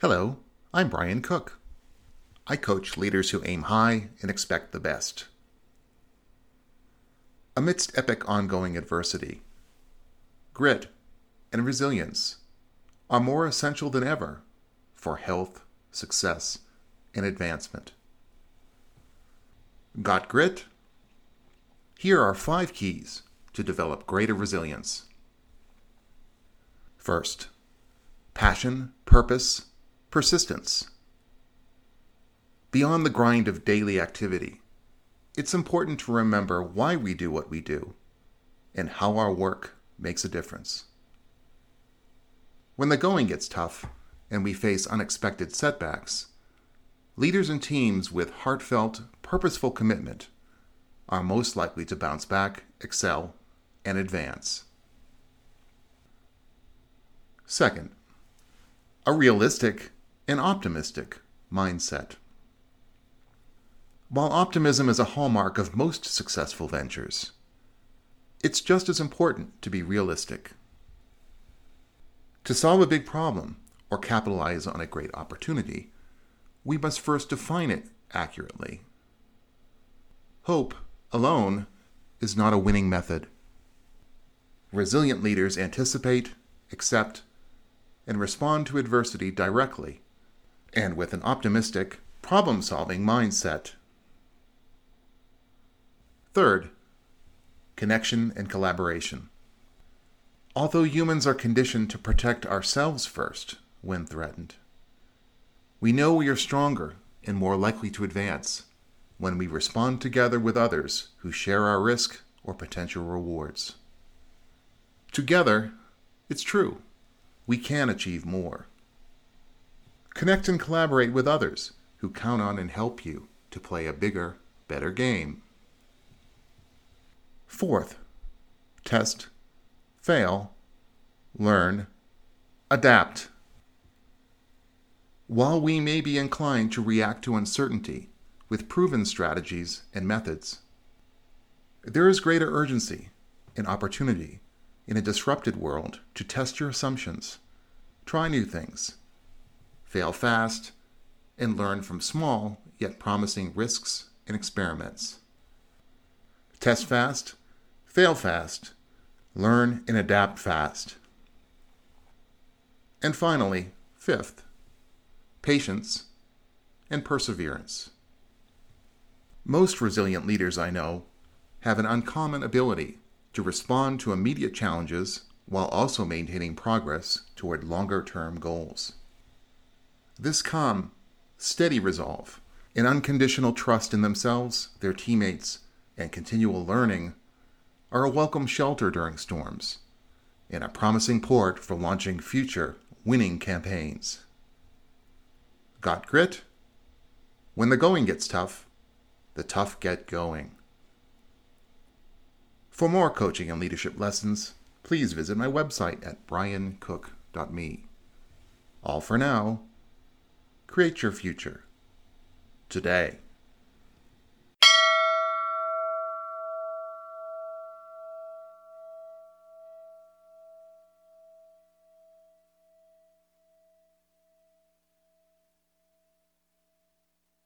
Hello, I'm Brian Cook. I coach leaders who aim high and expect the best. Amidst epic ongoing adversity, grit and resilience are more essential than ever for health, success, and advancement. Got grit? Here are five keys to develop greater resilience. First, passion, purpose, persistence. Beyond the grind of daily activity, it's important to remember why we do what we do and how our work makes a difference. When the going gets tough and we face unexpected setbacks, leaders and teams with heartfelt, purposeful commitment are most likely to bounce back, excel, and advance. Second, a realistic and optimistic mindset. While optimism is a hallmark of most successful ventures, it's just as important to be realistic. To solve a big problem or capitalize on a great opportunity, we must first define it accurately. Hope alone is not a winning method. Resilient leaders anticipate, accept, and respond to adversity directly and with an optimistic, problem solving mindset. Third, connection and collaboration. Although humans are conditioned to protect ourselves first when threatened, we know we are stronger and more likely to advance when we respond together with others who share our risk or potential rewards. Together, it's true, we can achieve more. Connect and collaborate with others who count on and help you to play a bigger, better game. Fourth, test, fail, learn, adapt. While we may be inclined to react to uncertainty with proven strategies and methods, there is greater urgency and opportunity in a disrupted world to test your assumptions, try new things, fail fast, and learn from small yet promising risks and experiments. Test fast, fail fast, learn and adapt fast. And finally, fifth, patience and perseverance. Most resilient leaders I know have an uncommon ability to respond to immediate challenges while also maintaining progress toward longer term goals. This calm, steady resolve and unconditional trust in themselves, their teammates, and continual learning are a welcome shelter during storms and a promising port for launching future winning campaigns. Got grit? When the going gets tough, the tough get going. For more coaching and leadership lessons, please visit my website at briancook.me. All for now. Create your future today.